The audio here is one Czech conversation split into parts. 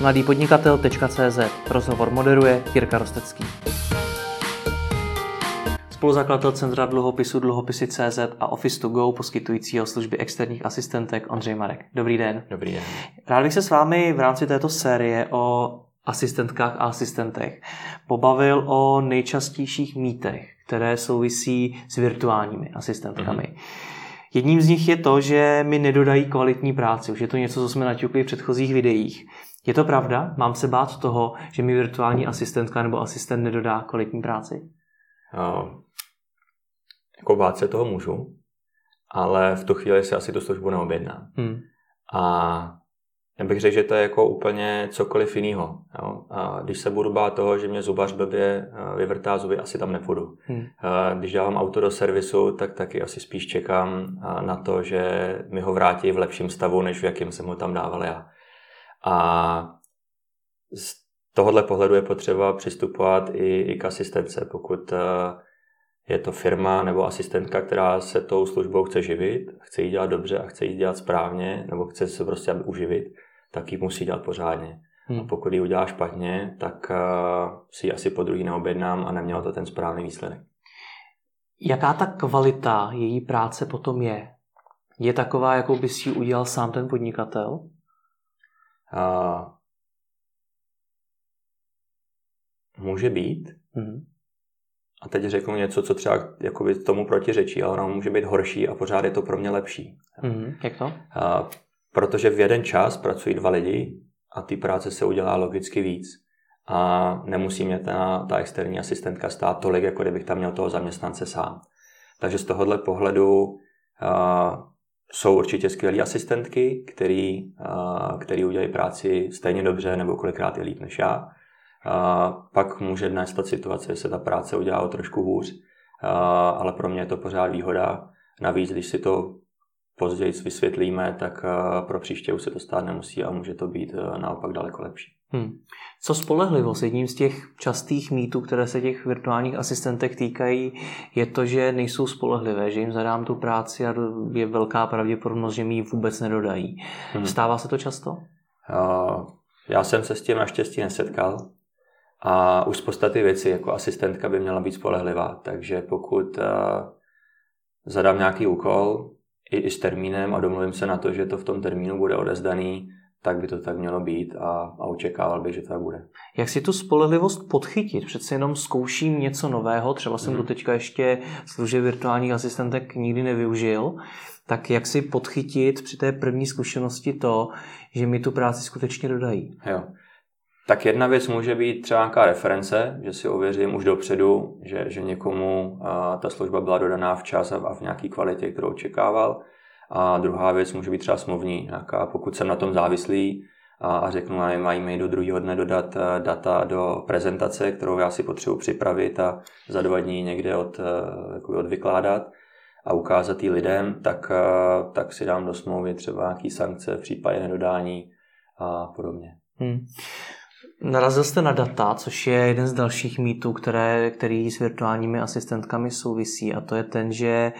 mladýpodnikatel.cz Rozhovor moderuje Jirka Rostecký. Spoluzakladatel Centra dluhopisu dluhopisy CZ a Office to Go, poskytujícího služby externích asistentek Ondřej Marek. Dobrý den. Dobrý den. Rád bych se s vámi v rámci této série o asistentkách a asistentech pobavil o nejčastějších mýtech, které souvisí s virtuálními asistentkami. Mm-hmm. Jedním z nich je to, že mi nedodají kvalitní práci. Už je to něco, co jsme naťukli v předchozích videích. Je to pravda? Mám se bát toho, že mi virtuální asistentka nebo asistent nedodá kvalitní práci? Uh, jako bát se toho můžu, ale v tu chvíli si asi tu službu neobjednám. Hmm. A já bych řekl, že to je jako úplně cokoliv jiného. A když se budu bát toho, že mě zubař blbě vyvrtá zuby, asi tam nepůjdu. Hmm. Když dávám auto do servisu, tak taky asi spíš čekám na to, že mi ho vrátí v lepším stavu, než v jakém jsem ho tam dával já. A z tohohle pohledu je potřeba přistupovat i, i k asistence. Pokud eh, je to firma nebo asistentka, která se tou službou chce živit, chce ji dělat dobře a chce ji dělat správně, nebo chce se prostě uživit, tak ji musí dělat pořádně. Hmm. A pokud ji udělá špatně, tak uh, si ji asi po druhý neobjednám a nemělo to ten správný výsledek. Jaká ta kvalita její práce potom je? Je taková, jakou by si ji udělal sám ten podnikatel? Uh, může být. Hmm. A teď řeknu něco, co třeba jakoby tomu protiřečí, ale ono může být horší a pořád je to pro mě lepší. Hmm. Jak to? Uh, protože v jeden čas pracují dva lidi a ty práce se udělá logicky víc. A nemusí mě ta, ta externí asistentka stát tolik, jako kdybych tam měl toho zaměstnance sám. Takže z tohohle pohledu jsou určitě skvělé asistentky, který, který udělají práci stejně dobře nebo kolikrát je líp než já. Uh, pak může dnes ta situace, že se ta práce udělá o trošku hůř, ale pro mě je to pořád výhoda. Navíc, když si to později vysvětlíme, tak eh, pro příště už se to stát nemusí a může to být eh, naopak daleko lepší. Hmm. Co spolehlivost? Jedním z těch častých mýtů, které se těch virtuálních asistentek týkají, je to, že nejsou spolehlivé, že jim zadám tu práci a je velká pravděpodobnost, že mi ji vůbec nedodají. Hmm. Stává se to často? Uh, já jsem se s tím naštěstí nesetkal a už z podstaty věci jako asistentka by měla být spolehlivá, takže pokud uh, zadám nějaký úkol, i, i s termínem a domluvím se na to, že to v tom termínu bude odezdaný, tak by to tak mělo být a, a očekával bych, že to tak bude. Jak si tu spolehlivost podchytit? Přece jenom zkouším něco nového, třeba jsem mm. doteďka ještě služeb virtuálních asistentek nikdy nevyužil, tak jak si podchytit při té první zkušenosti to, že mi tu práci skutečně dodají? Jo. Tak jedna věc může být třeba nějaká reference, že si ověřím už dopředu, že, že někomu a, ta služba byla dodaná včas a v nějaké kvalitě, kterou očekával. A druhá věc může být třeba smluvní, nějaká, pokud jsem na tom závislý a, a řeknu, že mají mi do druhého dne dodat data do prezentace, kterou já si potřebuji připravit a za dva dní někde od, odvykládat a ukázat ji lidem, tak, tak si dám do smlouvy třeba nějaký sankce v případě nedodání a podobně. Hmm. Narazil jste na data, což je jeden z dalších mýtů, které, který s virtuálními asistentkami souvisí a to je ten, že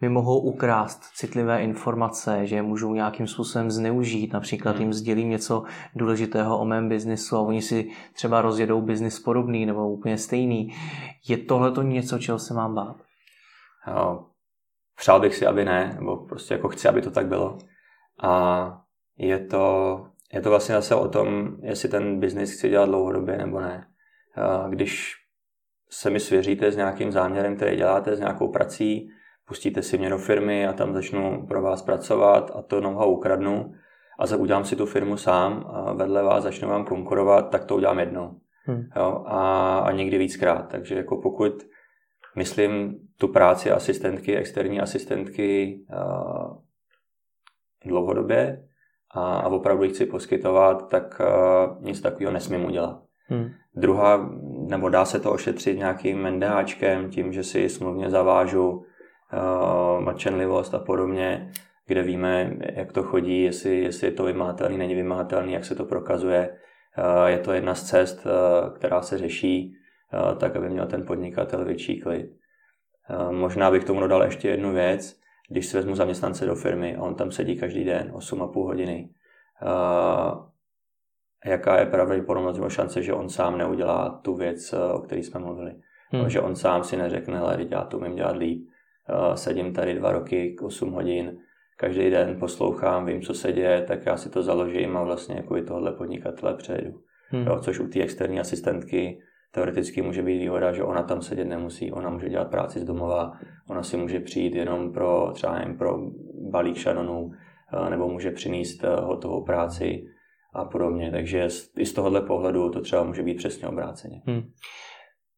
mi mohou ukrást citlivé informace, že je můžou nějakým způsobem zneužít, například hmm. jim sdělím něco důležitého o mém biznisu a oni si třeba rozjedou biznis podobný nebo úplně stejný. Je tohle to něco, čeho se mám bát? Jo. Přál bych si, aby ne, nebo prostě jako chci, aby to tak bylo. A je to je to vlastně zase o tom, jestli ten biznis chci dělat dlouhodobě nebo ne. Když se mi svěříte s nějakým záměrem, který děláte, s nějakou prací, pustíte si mě do firmy a tam začnu pro vás pracovat a to know ukradnu a udělám si tu firmu sám a vedle vás začnu vám konkurovat, tak to udělám jednou. Hmm. Jo, a, a někdy víckrát. Takže jako pokud myslím tu práci asistentky, externí asistentky uh, dlouhodobě, a, a opravdu ji chci poskytovat, tak uh, nic takového nesmím udělat. Hmm. Druhá, nebo dá se to ošetřit nějakým NDAčkem, tím, že si smluvně zavážu uh, mlčenlivost a podobně, kde víme, jak to chodí, jestli, jestli je to vymátelný, není vymátelný, jak se to prokazuje. Uh, je to jedna z cest, uh, která se řeší, uh, tak aby měl ten podnikatel větší klid. Uh, možná bych tomu dodal ještě jednu věc když si vezmu zaměstnance do firmy a on tam sedí každý den 8,5 hodiny, uh, jaká je pravděpodobnost nebo šance, že on sám neudělá tu věc, o které jsme mluvili. Hmm. Že on sám si neřekne, ale já to umím dělat líp. Sedím tady dva roky, 8 hodin, každý den poslouchám, vím, co se děje, tak já si to založím a vlastně jako i tohle podnikatele přejdu. Hmm. Jo, což u té externí asistentky teoreticky může být výhoda, že ona tam sedět nemusí, ona může dělat práci z domova, ona si může přijít jenom pro třeba jen pro balík šanonů, eh, nebo může přinést eh, hotovou práci a podobně. Takže i z tohohle pohledu to třeba může být přesně obráceně. Hmm.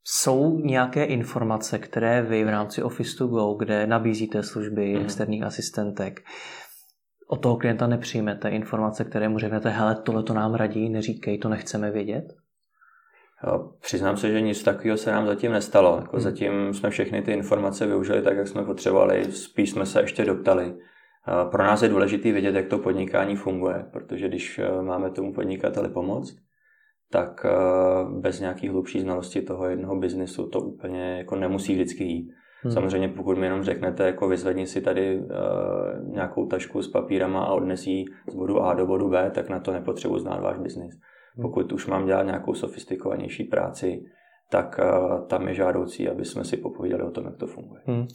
Jsou nějaké informace, které vy v rámci Office to Go, kde nabízíte služby hmm. externích asistentek, od toho klienta nepřijmete informace, které mu řeknete, hele, tohle to nám radí, neříkej, to nechceme vědět? Přiznám se, že nic takového se nám zatím nestalo. Jako hmm. Zatím jsme všechny ty informace využili tak, jak jsme potřebovali, spíš jsme se ještě doptali. Pro nás je důležité vědět, jak to podnikání funguje, protože když eh, máme tomu podnikateli pomoct, tak eh, bez nějakých hlubší znalosti toho jednoho biznesu to úplně jako nemusí vždycky jít. Hmm. Samozřejmě pokud mi jenom řeknete, jako vyzvedni si tady uh, nějakou tašku s papírama a odnesí z bodu A do bodu B, tak na to nepotřebuji znát váš biznis. Hmm. Pokud už mám dělat nějakou sofistikovanější práci, tak uh, tam je žádoucí, aby jsme si popovídali o tom, jak to funguje. Hmm.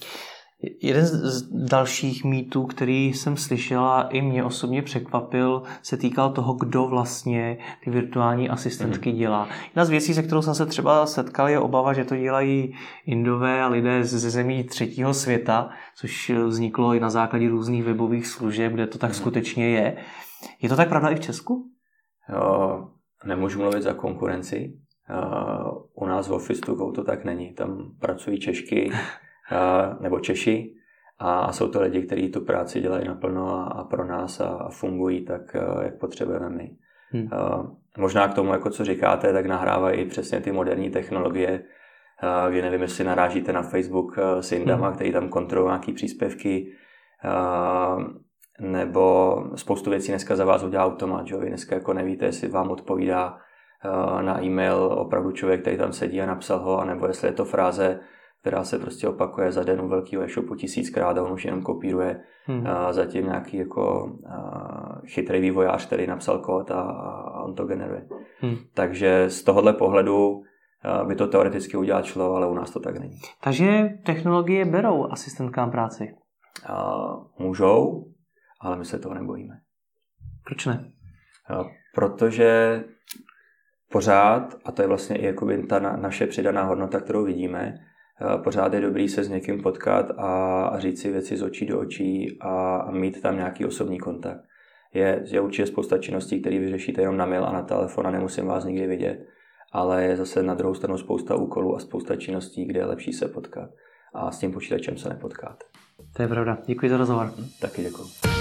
Jeden z dalších mýtů, který jsem slyšela i mě osobně překvapil, se týkal toho, kdo vlastně ty virtuální asistentky mm. dělá. Jedna z věcí, se kterou jsem se třeba setkal, je obava, že to dělají indové a lidé ze zemí třetího světa, což vzniklo i na základě různých webových služeb, kde to tak mm. skutečně je. Je to tak pravda i v Česku? Jo, nemůžu mluvit za konkurenci. U nás v Office to tak není. Tam pracují Češky, nebo Češi a jsou to lidi, kteří tu práci dělají naplno a, pro nás a, fungují tak, jak potřebujeme my. Hmm. Možná k tomu, jako co říkáte, tak nahrávají přesně ty moderní technologie, kdy nevím, jestli narážíte na Facebook s Indama, hmm. který tam kontrolují nějaké příspěvky, nebo spoustu věcí dneska za vás udělá automat, že vy dneska jako nevíte, jestli vám odpovídá na e-mail opravdu člověk, který tam sedí a napsal ho, anebo jestli je to fráze která se prostě opakuje za den u velkého e-shopu tisíckrát a on už jenom kopíruje hmm. a zatím nějaký jako a, chytrý vývojář, který napsal kód a, a on to generuje. Hmm. Takže z tohohle pohledu by to teoreticky udělat šlo, ale u nás to tak není. Takže technologie berou asistentkám práci? A, můžou, ale my se toho nebojíme. Proč ne? A, protože pořád, a to je vlastně i jakoby ta naše přidaná hodnota, kterou vidíme, pořád je dobrý se s někým potkat a, a říct si věci z očí do očí a, a mít tam nějaký osobní kontakt. Je, je určitě spousta činností, které vyřešíte jenom na mail a na telefon a nemusím vás nikdy vidět, ale je zase na druhou stranu spousta úkolů a spousta činností, kde je lepší se potkat a s tím počítačem se nepotkáte. To je pravda. Děkuji za rozhovor. Taky děkuji.